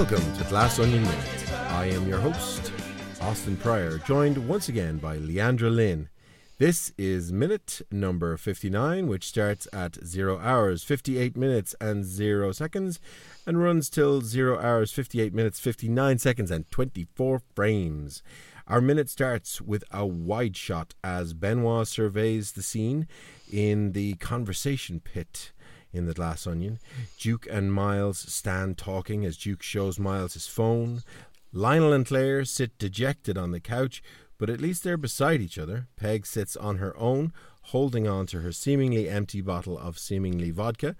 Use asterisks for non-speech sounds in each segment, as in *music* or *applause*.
Welcome to Glass Onion Minute. I am your host, Austin Pryor, joined once again by Leandra Lynn. This is minute number 59, which starts at 0 hours 58 minutes and 0 seconds and runs till 0 hours 58 minutes 59 seconds and 24 frames. Our minute starts with a wide shot as Benoit surveys the scene in the conversation pit in the glass onion. Duke and Miles stand talking as Duke shows Miles his phone. Lionel and Claire sit dejected on the couch, but at least they're beside each other. Peg sits on her own, holding on to her seemingly empty bottle of seemingly vodka.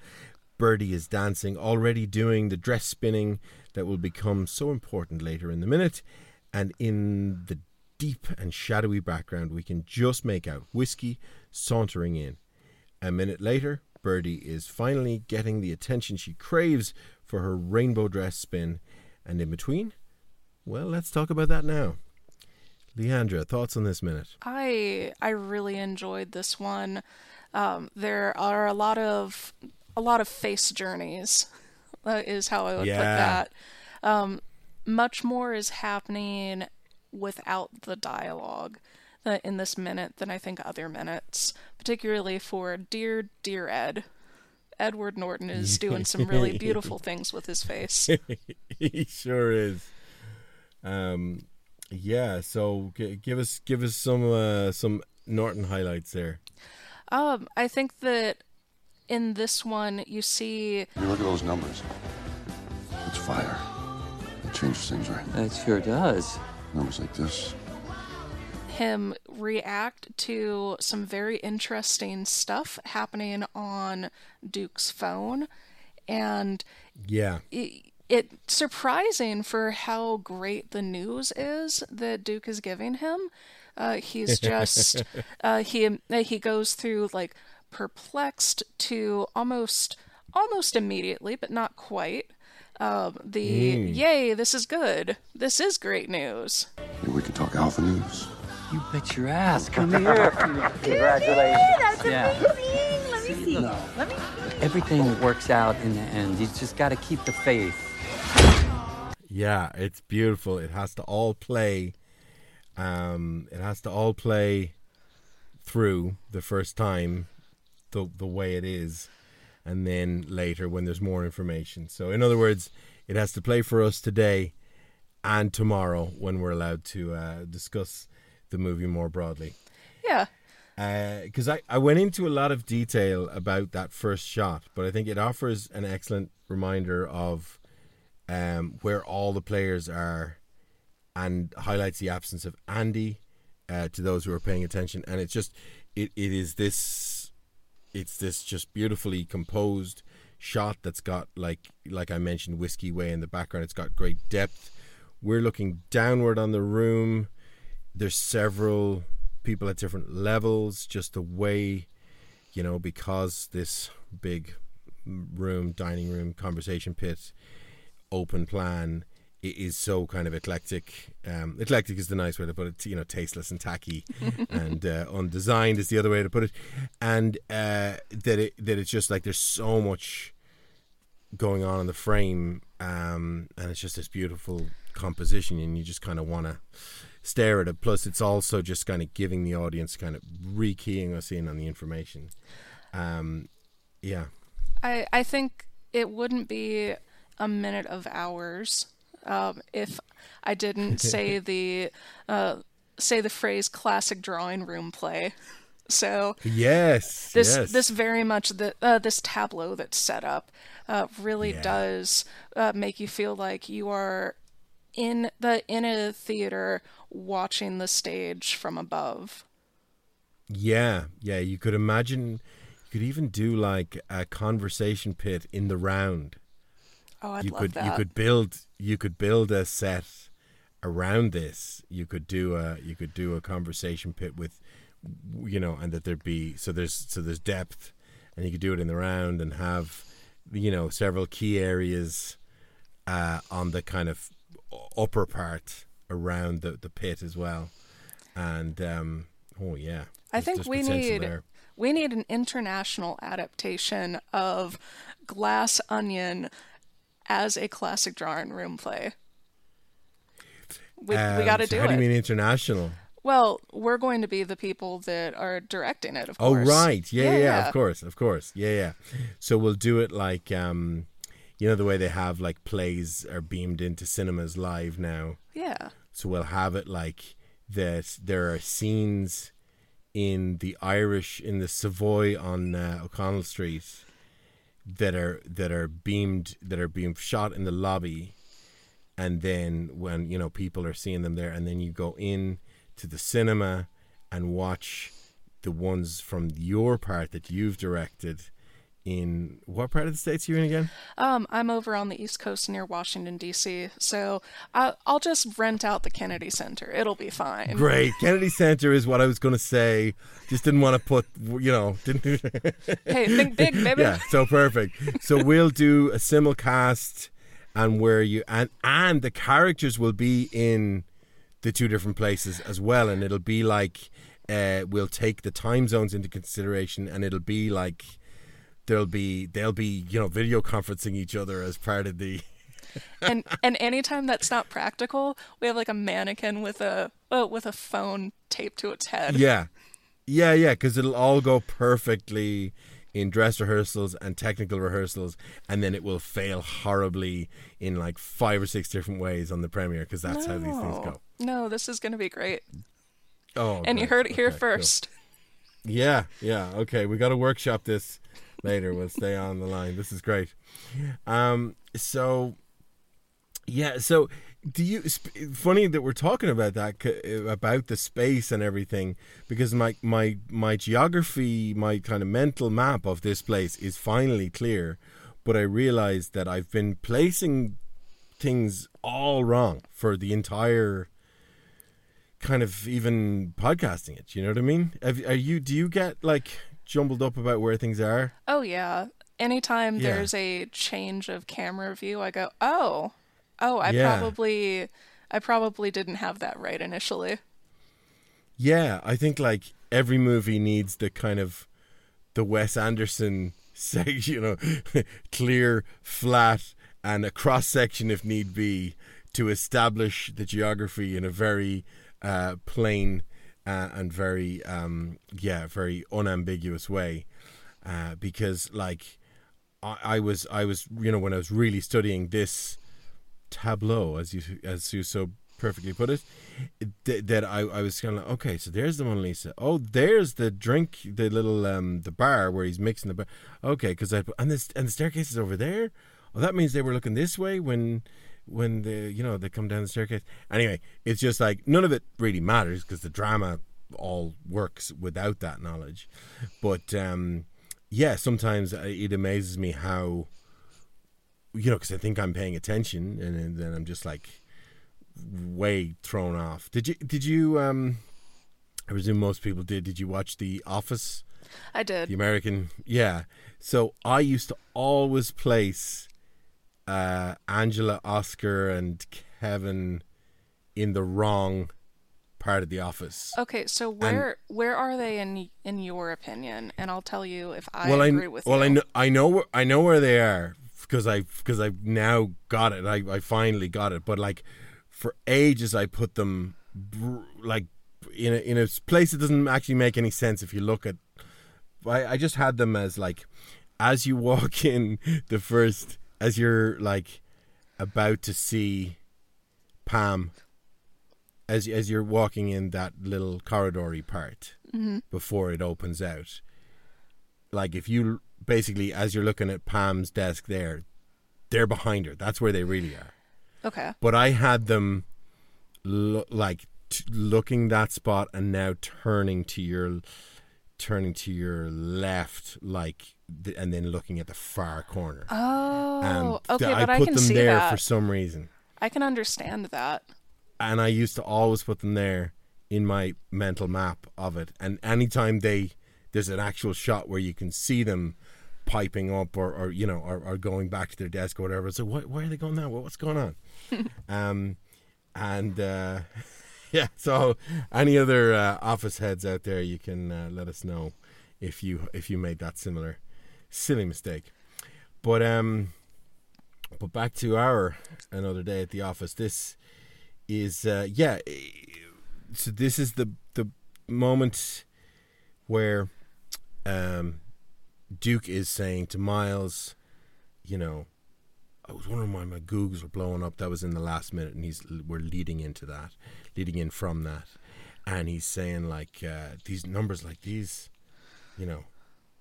Birdie is dancing, already doing the dress spinning that will become so important later in the minute. And in the deep and shadowy background, we can just make out Whiskey sauntering in. A minute later, Birdie is finally getting the attention she craves for her rainbow dress spin. And in between, well, let's talk about that now. Leandra, thoughts on this minute? I I really enjoyed this one. Um, there are a lot of a lot of face journeys, *laughs* uh, is how I would Yeah. put that. Um, much more is happening without the dialogue in this minute than I think other minutes, particularly for dear dear Ed. Edward Norton is doing some really *laughs* beautiful things with his face. he sure is. Um, yeah. So g- give us give us some uh, some Norton highlights there. Um, I think that in this one you see You look at those numbers. It's fire. It changes things, right? It sure does. Numbers like this. Him react to some very interesting stuff happening on Duke's phone and Yeah. it, it's surprising for how great the news is that Duke is giving him. Uh, he's *laughs* just uh, he he goes through like perplexed to almost almost immediately, but not quite. Um, the yay, this is good. This is great news. Maybe we can talk alpha news. You bet your ass. Come here. Congratulations. That's Yeah. amazing. Let me see. Let me see. Everything works out in the end. You just got to keep the faith. Yeah, it's beautiful. It has to all play. Um, it has to all play through the first time, the the way it is, and then later when there's more information. So, in other words, it has to play for us today and tomorrow when we're allowed to uh, discuss the movie more broadly. Yeah. Because I, I went into a lot of detail about that first shot, but I think it offers an excellent reminder of um, where all the players are and highlights the absence of Andy uh, to those who are paying attention. And it's just, it, it is this, it's this just beautifully composed shot that's got, like, like I mentioned, Whiskey Way in the background. It's got great depth. We're looking downward on the room. There's several people at different levels, just the way, you know, because this big room, dining room, conversation pit, open plan it is so kind of eclectic. Um, eclectic is the nice way to put it. You know, tasteless and tacky, *laughs* and uh, undesigned is the other way to put it. And uh, that it that it's just like there's so much going on in the frame, um, and it's just this beautiful composition, and you just kind of want to stare at it. Plus, it's also just kind of giving the audience kind of rekeying us in on the information. Um, yeah, I, I think it wouldn't be a minute of hours um, if I didn't *laughs* say the uh, say the phrase classic drawing room play. So yes, this yes. this very much the uh, this tableau that's set up uh, really Yeah. does uh, make you feel like you are in the in a theater watching the stage from above. Yeah, yeah. You could imagine. You could even do like a conversation pit in the round. Oh, I'd you love could that. you could build you could build a set around this. You could do a you could do a conversation pit with, you know, and that there'd be so there's so there's depth, and you could do it in the round and have, you know, several key areas, uh, on the kind of upper part around the the pit as well, and um, oh yeah, I think we need there. we need an international adaptation of Glass Onion as a classic drawing room play. We, we Um, got to so do how it. do you mean international? Well, we're going to be the people that are directing it, of course. Oh right, yeah, yeah, Yeah, yeah, yeah. of course, of course, yeah, yeah. So we'll do it like, um, you know, the way they have like plays are beamed into cinemas live now. Yeah. So we'll have it like that. There are scenes in the Irish in the Savoy on uh, O'Connell Street that are that are beamed that are being shot in the lobby, and then when you know people are seeing them there, and then you go in to the cinema and watch the ones from your part that you've directed in what part of the states are you in again? Um, I'm over on the East Coast near Washington D.C., so I, I'll just rent out the Kennedy Center. It'll be fine. Great. Kennedy Center is what I was going to say. Just didn't want to put, you know, *laughs* didn't. Hey, think big, baby. yeah, so perfect. So we'll do a simulcast, and where you and and the characters will be in the two different places as well, and it'll be like uh, we'll take the time zones into consideration, and it'll be like there'll be they'll be you know video conferencing each other as part of the. *laughs* and and anytime that's not practical, we have like a mannequin with a oh, with a phone taped to its head. Yeah, yeah, yeah, because it'll all go perfectly in dress rehearsals and technical rehearsals, and then it will fail horribly in like five or six different ways on the premiere because that's how these things go. No, this is going to be great. Oh, And you heard it here Okay, cool. first. Yeah, yeah. Okay, we got to workshop this later. We'll stay on the line. This is great. Um, so yeah, so do you? Sp- funny that we're talking about that about the space and everything because my my my geography, my kind of mental map of this place is finally clear, but I realized that I've been placing things all wrong for the entire kind of even podcasting it. You know what I mean? Have, are you? Do you get like jumbled up about where things are? Oh yeah. Anytime Yeah. there's a change of camera view, I go, "Oh. Oh, I Yeah. probably I probably didn't have that right initially." Yeah, I think like every movie needs the kind of the Wes Anderson *laughs* section, you know, *laughs* clear, flat, and a cross section if need be to establish the geography in a very uh, plain uh, and very um, yeah, very unambiguous way. Uh, because like I, I was I was you know when I was really studying this tableau, as you as you so perfectly put it, th- that I, I was kind of like, okay, so there's the Mona Lisa. Oh, there's the drink, the little um the bar where he's mixing the bar. Okay, because I and this and the staircase is over there. Oh, that means they were looking this way when when the you know they come down the staircase. Anyway, it's just like none of it really matters because the drama all works without that knowledge. But um yeah, sometimes uh, it amazes me how you know, because I think I'm paying attention, and, then I'm just like way thrown off. Did you? Did you? Um, I presume most people did. Did you watch The Office, I did. the American? Yeah. So I used to always place uh, Angela, Oscar, and Kevin in the wrong part of The Office. Okay, so where where are they in in your opinion? And I'll tell you if I well, agree I with well, you. I know I know where I know where they are because I because I've now got it. I I finally got it. But like for ages, I put them br- like in a, in a place that doesn't actually make any sense if you look at. I I just had them as like as you walk *laughs* in the first as you're like about to see Pam as as you're walking in that little corridory part mm-hmm. before it opens out like if you basically as you're looking at Pam's desk there, they're behind her. That's where they really are. okay. But I had them lo- like t- looking that spot and now turning to your turning to your left like th- and then looking at the far corner. Oh, Um, okay, th- but I I put can them see there that. for some reason. I can understand that. and I used to always put them there in my mental map of it. And anytime they there's an actual shot where you can see them piping up or, or you know or, or going back to their desk or whatever. So what, where are they going now? What's going on? *laughs* um, and uh, *laughs* yeah, so any other uh, office heads out there, you can uh, let us know if you if you made that similar silly mistake. But um, But back to our another day at the office. This is uh, yeah. eh, So this is the the moment where um, Duke is saying to Miles, you know, I was wondering why my Googs were blowing up. That was in the last minute, and he's we're leading into that, leading in from that, and he's saying like uh, these numbers like these, you know,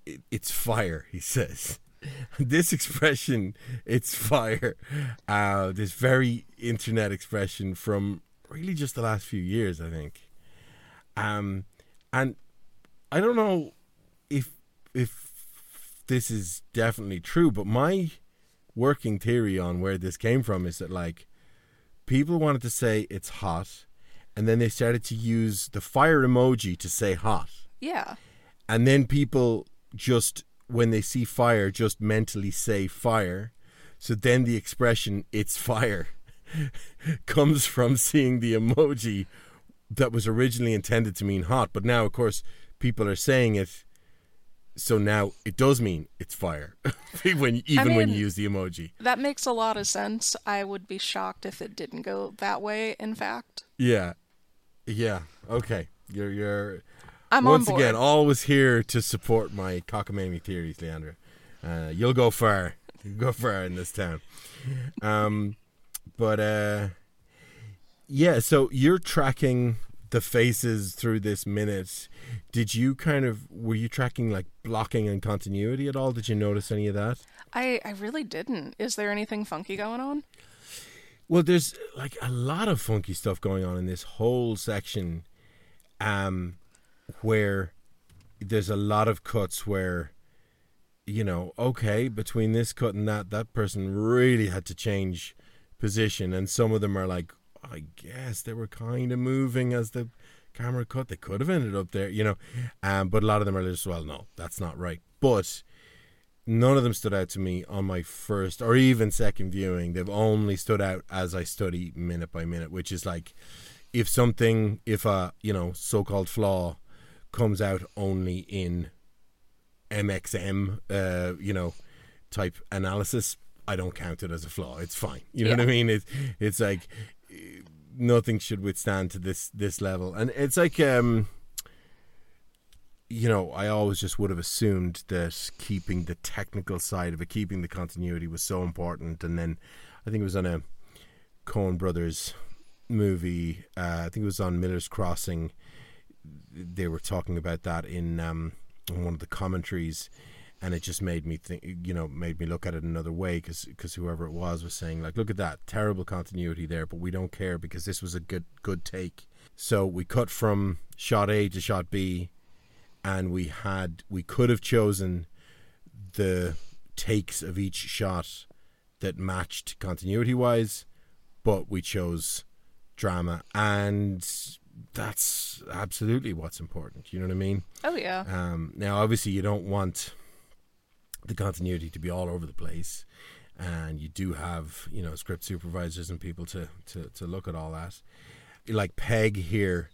it, it's fire. He says. *laughs* This expression, it's fire. Uh, this very internet expression from really just the last few years, I think. Um, and I don't know if if this is definitely true, but my working theory on where this came from is that like people wanted to say it's hot, and then they started to use the fire emoji to say hot, Yeah. and then people just when they see fire just mentally say fire. So then the expression "it's fire" *laughs* comes from seeing the emoji that was originally intended to mean hot, but now of course people are saying it. So now it does mean it's fire, *laughs* when even when you use the emoji. That makes a lot of sense. I would be shocked if it didn't go that way, in fact. Yeah, yeah. Okay, you're you're I'm on once board. again always here to support my cockamamie theories, Leandra. Uh, you'll go far. Go far in this town. Um, but uh, yeah. So you're tracking the faces through this minute. Did you kind of were you tracking like blocking and continuity at all? Did you notice any of that? I, I really didn't. Is there anything funky going on? Well, there's like a lot of funky stuff going on in this whole section, um, where there's a lot of cuts where, you know, okay, between this cut and that, that person really had to change position, and some of them are like, I guess they were kind of moving as the camera cut. They could have ended up there, you know, um, but a lot of them are just, well, no, that's not right. But none of them stood out to me on my first or even second viewing. They've only stood out as I study minute by minute, which is like if something, if a you know so-called flaw comes out only in MXM, uh, you know, type analysis, I don't count it as a flaw. It's fine. You know what I mean? It's it's like eh, nothing should withstand to this this level, and it's like um you know, I always just would have assumed that keeping the technical side of it, keeping the continuity was so important. And then I think it was on a Coen Brothers movie, uh, I think it was on Miller's Crossing. They were talking about that in, um, one of the commentaries. And it just made me think, you know, made me look at it another way because whoever it was was saying, like, look at that terrible continuity there, but we don't care because this was a good good take. So we cut from shot A to shot B, and we had we could have chosen the takes of each shot that matched continuity wise but we chose drama and that's absolutely what's important you know what i mean Oh, yeah. um, now obviously you don't want the continuity to be all over the place and you do have you know script supervisors and people to to, to look at all that like peg here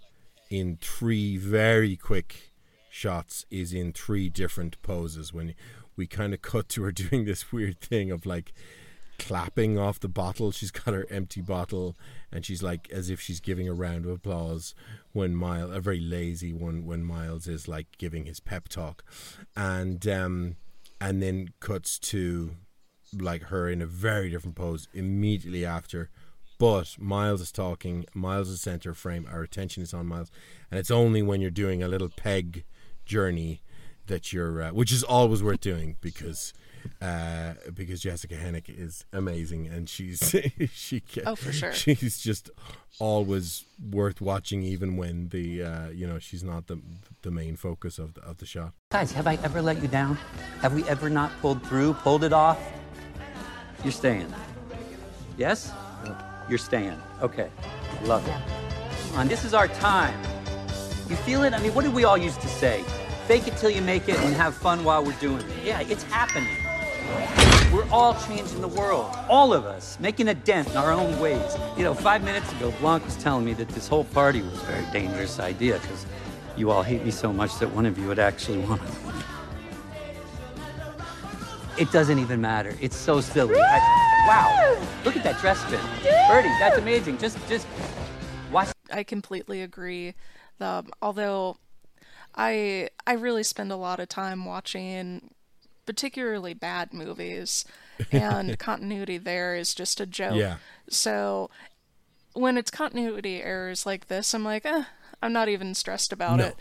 in three very quick shots is in three different poses when we kind of cut to her *laughs* doing this weird thing of like clapping off the bottle she's got her empty bottle and she's like as if she's giving a round of applause when miles a very lazy one when miles is like giving his pep talk and um and then cuts to like her in a very different pose immediately after but Miles is talking. Miles is center frame. Our attention is on Miles, and it's only when you're doing a little peg journey that you're, uh, which is always worth doing because uh, because Jessica Henwick is amazing, and she's *laughs* *laughs* she ca- Oh, for sure. she's just always worth watching, even when the uh, you know she's not the the main focus of the, of the shot. Guys, have I ever let you down? Have we ever not pulled through, pulled it off? You're staying. Yes? You're staying. Okay. Love it. Come on, this is our time. You feel it? I mean, what did we all used to say? Fake it till you make it and have fun while we're doing it. Yeah, it's happening. We're all changing the world. All of us, making a dent in our own ways. You know, five minutes ago, Blanc was telling me that this whole party was a very dangerous idea because you all hate me so much that one of you would actually *laughs* want to. It doesn't even matter. It's so silly. I- Wow. Look at that dress spin. Birdie, that's amazing. Just, just watch. I completely agree. Although I I really spend a lot of time watching particularly bad movies *laughs* and continuity there is just a joke. Yeah. So when it's continuity errors like this, I'm like, eh, I'm not even stressed about No. it.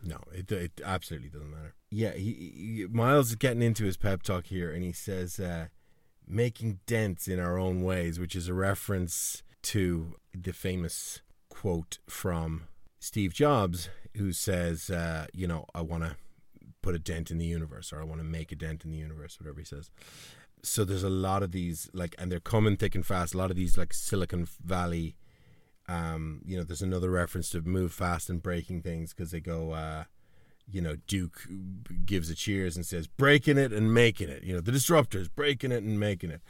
No, it it absolutely doesn't matter. Yeah, he, he Miles is getting into his pep talk here, and he says, uh, "Making dents in our own ways," which is a reference to the famous quote from Steve Jobs, who says, uh, "You know, I want to put a dent in the universe, or I want to make a dent in the universe," whatever he says. So there's a lot of these, like, and they're coming thick and fast. A lot of these, like, Silicon Valley um, you know, there's another reference to move fast and breaking things because they go, uh, you know, Duke gives a cheers and says, breaking it and making it. You know, the disruptors, breaking it and making it.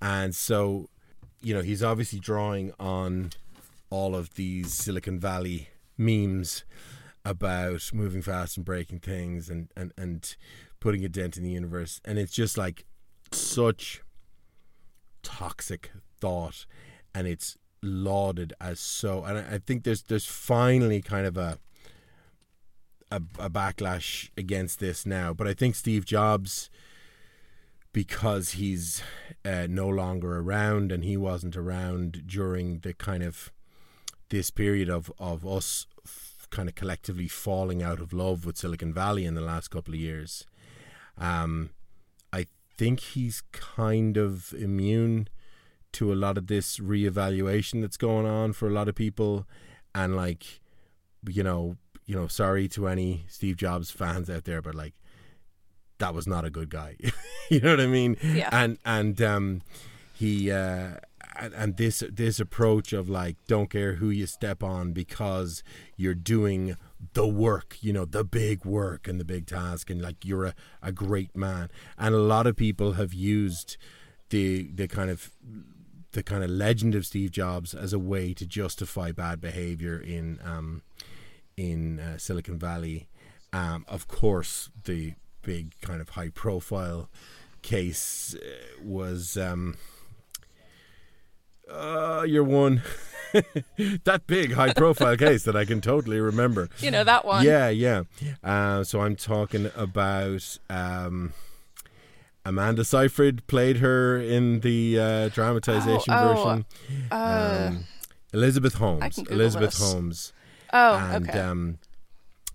And so, you know, he's obviously drawing on all of these Silicon Valley memes about moving fast and breaking things and, and, and putting a dent in the universe. And it's just like such toxic thought. And it's lauded as so and I I think there's there's finally kind of a, a a backlash against this now but I think Steve Jobs because he's uh, no longer around and he wasn't around during the kind of this period of of us kind of collectively falling out of love with Silicon Valley in the last couple of years. Um I think he's kind of immune to a lot of this reevaluation that's going on for a lot of people. And like you know you know sorry to any Steve Jobs fans out there but like that was not a good guy. *laughs* You know what I mean? Yeah. and and um he uh and, and this this approach of like don't care who you step on because you're doing the work you know the big work and the big task and like you're a, a great man and a lot of people have used the the kind of the kind of legend of Steve Jobs as a way to justify bad behavior in um, in uh, Silicon Valley. Um, of course, the big kind of high profile case uh, was um, uh, your one *laughs* that big high profile case that I can totally remember. *laughs* You know that one. Yeah, yeah. Uh, so I'm talking about um, Amanda Seyfried played her in the uh, dramatization Oh, oh, version. Uh, Um, Elizabeth Holmes. Elizabeth this. Holmes. oh, and okay. um,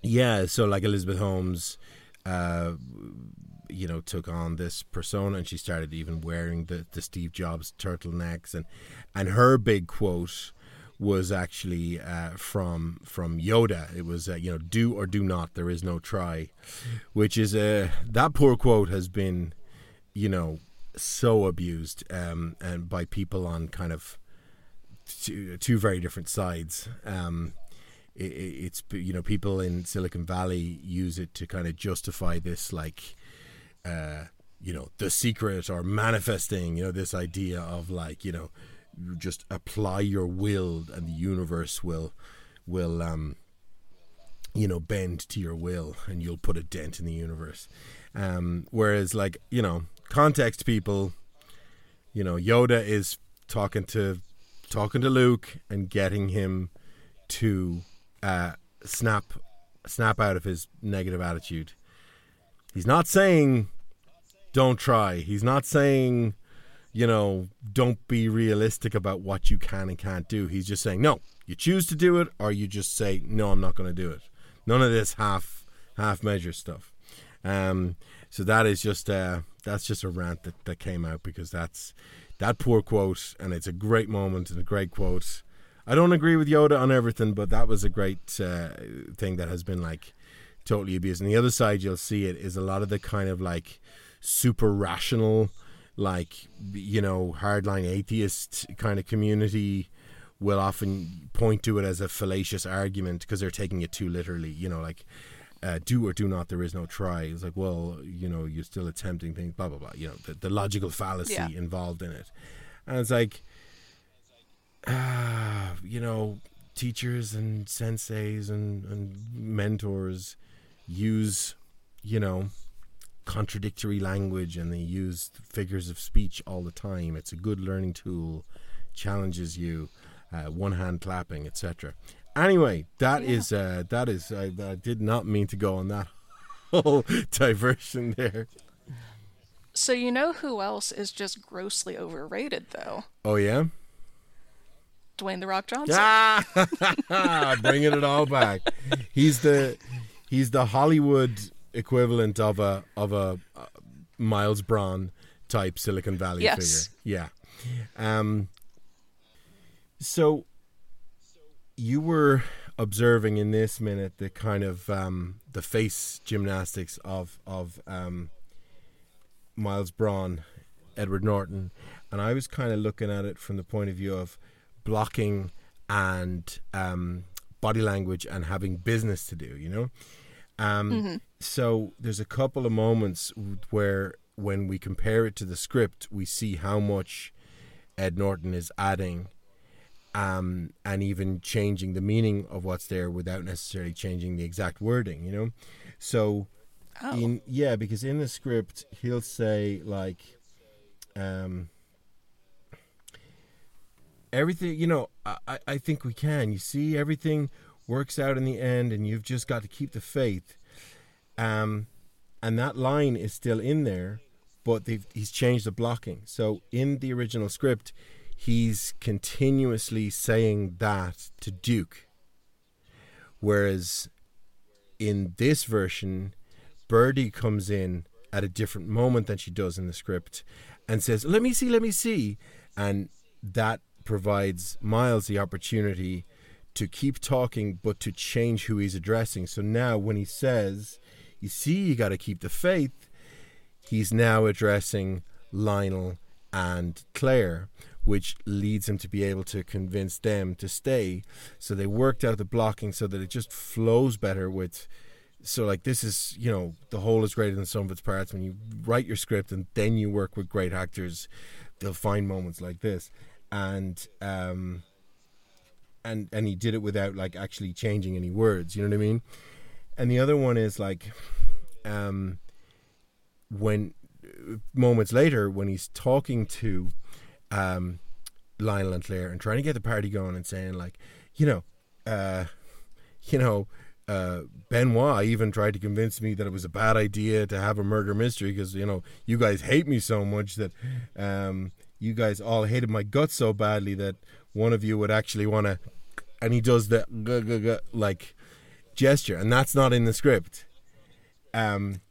yeah, so like Elizabeth Holmes, uh, you know, took on this persona, and she started even wearing the, the Steve Jobs turtlenecks, and and her big quote was actually uh, from from Yoda. It was uh, you know, do or do not. There is no try, which is a that poor quote has been, you know, so abused um, and by people on kind of two, two very different sides. Um, it's you know people in Silicon Valley use it to kind of justify this like uh, you know the secret or manifesting you know this idea of like you know you just apply your will and the universe will will um you know bend to your will and you'll put a dent in the universe um whereas like you know context people you know Yoda is talking to talking to Luke and getting him to uh, snap snap out of his negative attitude. He's not saying don't try. He's not saying you know don't be realistic about what you can and can't do. He's just saying no. You choose to do it, or you just say no. I'm not going to do it. None of this half half measure stuff. Um, so that is just uh, that's just a rant that, that came out because that's that poor quote, and it's a great moment and a great quote. I don't agree with Yoda on everything, but that was a great uh, thing that has been like totally abused. And the other side, you'll see it is a lot of the kind of like super rational, like you know, hardline atheist kind of community will often point to it as a fallacious argument because they're taking it too literally. You know, like uh, do or do not, there is no try. It's like, well, you know, you're still attempting things, blah blah blah. You know, the, the logical fallacy Yeah. involved in it, and it's like, ah, you know, teachers and senseis and, and mentors use, you know, contradictory language and they use figures of speech all the time. It's a good learning tool, challenges you, uh, one hand clapping, etc. Anyway, that Yeah. is uh, that is I, I did not mean to go on that *laughs* whole diversion there. So you know who else is just grossly overrated though? Oh yeah, Dwayne the Rock Johnson. ah, *laughs* bringing it all back. He's the he's the Hollywood equivalent of a of a uh, Miles Bron type Silicon Valley Yes. figure. Yeah. Um. So you were observing in this minute the kind of um, the face gymnastics of of um, Miles Bron, Edward Norton, and I was kind of looking at it from the point of view of blocking and um, body language and having business to do. You know, um, so there's a couple of moments where when we compare it to the script, we see how much Ed Norton is adding um, and even changing the meaning of what's there without necessarily changing the exact wording, you know? So, Oh. in, yeah, because in the script, he'll say, like, um, everything, you know, I- I think we can. You see, everything works out in the end, and you've just got to keep the faith. Um, and that line is still in there, but he's changed the blocking. So in the original script, he's continuously saying that to Duke. Whereas in this version, Birdie comes in at a different moment than she does in the script and says, Let me see, let me see. And that provides Miles the opportunity to keep talking, but to change who he's addressing. So now when he says, You see, you got to keep the faith, he's now addressing Lionel and Claire, which leads him to be able to convince them to stay. So they worked out the blocking so that it just flows better with. So like this is you know the whole is greater than some of its parts. When you write your script and then you work with great actors, they'll find moments like this, and um, and and he did it without like actually changing any words. You know what I mean? And the other one is like, um, when moments later when he's talking to um, Lionel and Claire and trying to get the party going and saying like, you know, uh, you know, uh, Benoit even tried to convince me that it was a bad idea to have a murder mystery because you know you guys hate me so much that um, you guys all hated my guts so badly that one of you would actually want to, and he does the g- g- g- like gesture, and that's not in the script. Um,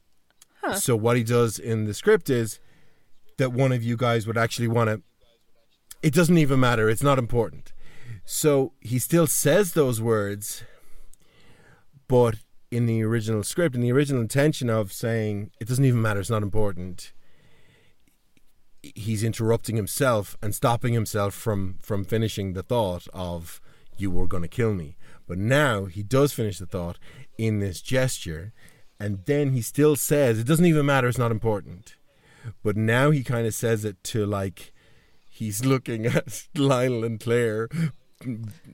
so what he does in the script is that one of you guys would actually want to. It doesn't even matter. It's not important. So he still says those words, but in the original script, in the original intention of saying it doesn't even matter. It's not important. He's interrupting himself and stopping himself from from finishing the thought of you were going to kill me. But now he does finish the thought in this gesture, and then he still says it doesn't even matter. It's not important. But now he kind of says it to like he's looking *laughs* at Lionel and Claire,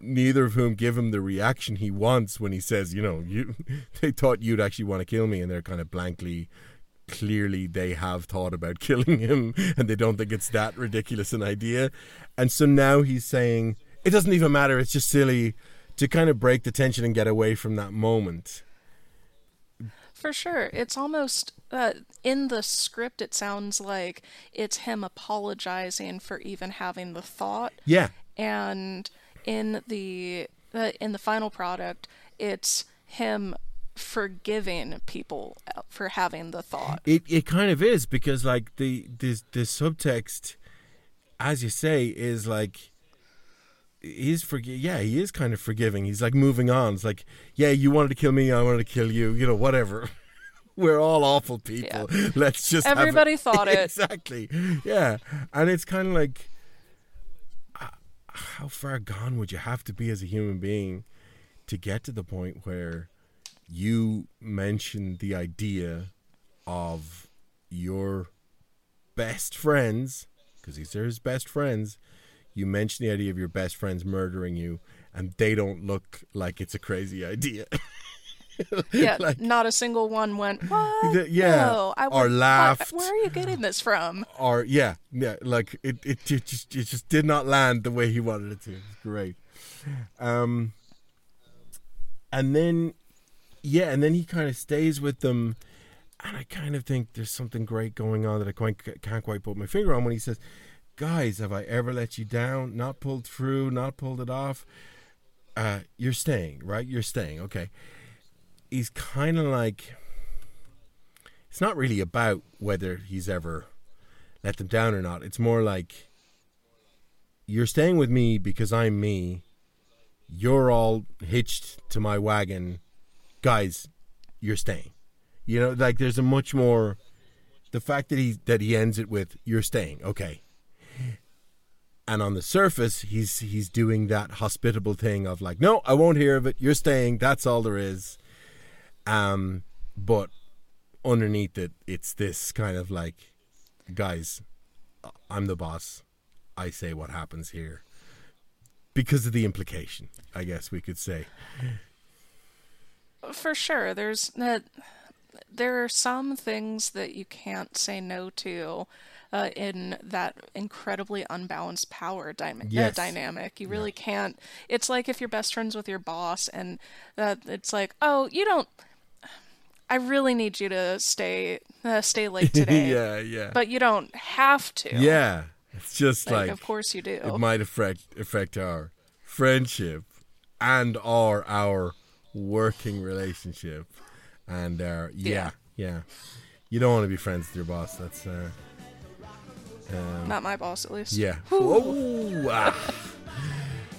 neither of whom give him the reaction he wants when he says, you know, you *laughs* they thought you'd actually want to kill me, and they're kind of blankly. Clearly, they have thought about *laughs* killing him, and they don't think it's that ridiculous an idea. And so now he's saying it doesn't even matter. It's just silly to kind of break the tension and get away from that moment. For sure. It's almost uh, in the script it sounds like it's him apologizing for even having the thought Yeah, and in the uh, in the final product it's him forgiving people for having the thought. It it kind of is because like the this the subtext, as you say, is like he's forgi- yeah he is kind of forgiving. He's like moving on. It's like yeah you wanted to kill me, I wanted to kill you. You know whatever. *laughs* We're all awful people. *laughs* Let's just Everybody thought *laughs* it. exactly. Yeah, and it's kind of like uh, how far gone would you have to be as a human being to get to the point where you mentioned the idea of your best friends, because these are his best friends, you mentioned the idea of your best friends murdering you, and they don't look like it's a crazy idea. *laughs* Yeah, Like- not a single one went. *laughs* What? The- yeah, No, I or laughed. Where are you getting this from? or yeah, yeah, like it, it, it just it just did not land the way he wanted it to. It's great. Um, and then yeah, and then he kind of stays with them, and I kind of think there's something great going on that I quite can't quite put my finger on when he says, "Guys, have I ever let you down? Not pulled through? Not pulled it off? Uh, you're staying, right? You're staying, okay." He's kind of like it's not really about whether he's ever let them down or not. It's more like you're staying with me because I'm me. You're all hitched to my wagon. Guys, you're staying. You know, like there's a much more the fact that he that he ends it with you're staying. Okay. And on the surface, he's he's doing that hospitable thing of like, no, I won't hear of it. You're staying. That's all there is. Um, but underneath it, it's this kind of like, guys, I'm the boss. I say what happens here. Because of the implication, I guess we could say. For sure, there's that. There are some things that you can't say no to uh, in that incredibly unbalanced power dy- uh, dynamic. You really can't. It's like if you're best friends with your boss, and uh, it's like, oh, you don't. I really need you to stay uh, stay late *laughs* today, yeah, yeah. but you don't have to. yeah. It's just like, like, of course you do. it might affect affect our friendship and or our working relationship. And our yeah, yeah. You don't want to be friends with your boss. That's uh Not my boss, at least. Yeah. Oh, ah. *laughs*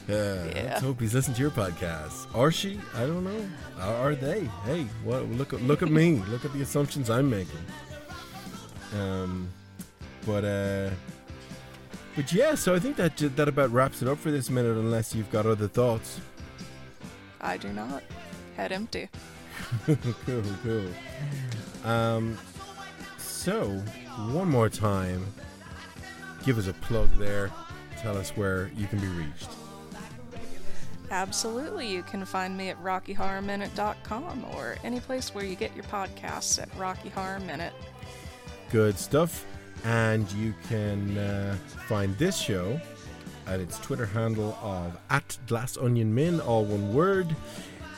Uh, Yeah. Let's hope he's listening to your podcast. Or she? I don't know. Or are they? Hey, what? Look at look at me. *laughs* Look at the assumptions I'm making. Um, but uh, but yeah. So I think that that about wraps it up for this minute. Unless you've got other thoughts. I do not. Head empty. *laughs* cool, cool. Um, so one more time, give us a plug there. Tell us where you can be reached. Absolutely. You can find me at RockyHorrorMinute.com or any place where you get your podcasts at Rocky Horror Minute. good stuff. And you can uh, find this show at its Twitter handle of at Glass Onion Min, all one word.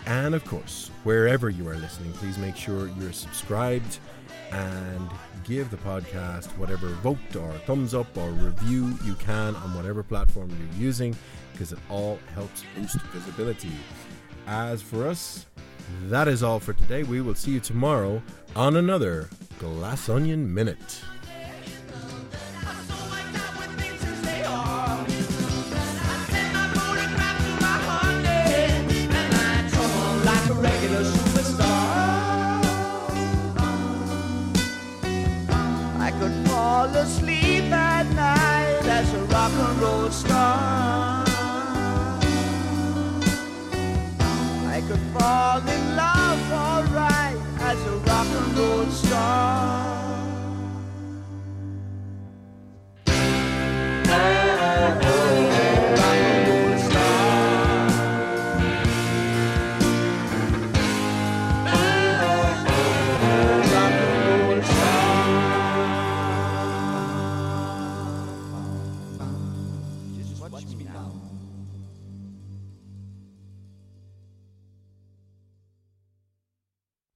And of course, wherever you are listening, please make sure you're subscribed and give the podcast whatever vote or thumbs up or review you can on whatever platform you're using because it all helps boost visibility. As for us, that is all for today. We will see you tomorrow on another Glass Onion Minute.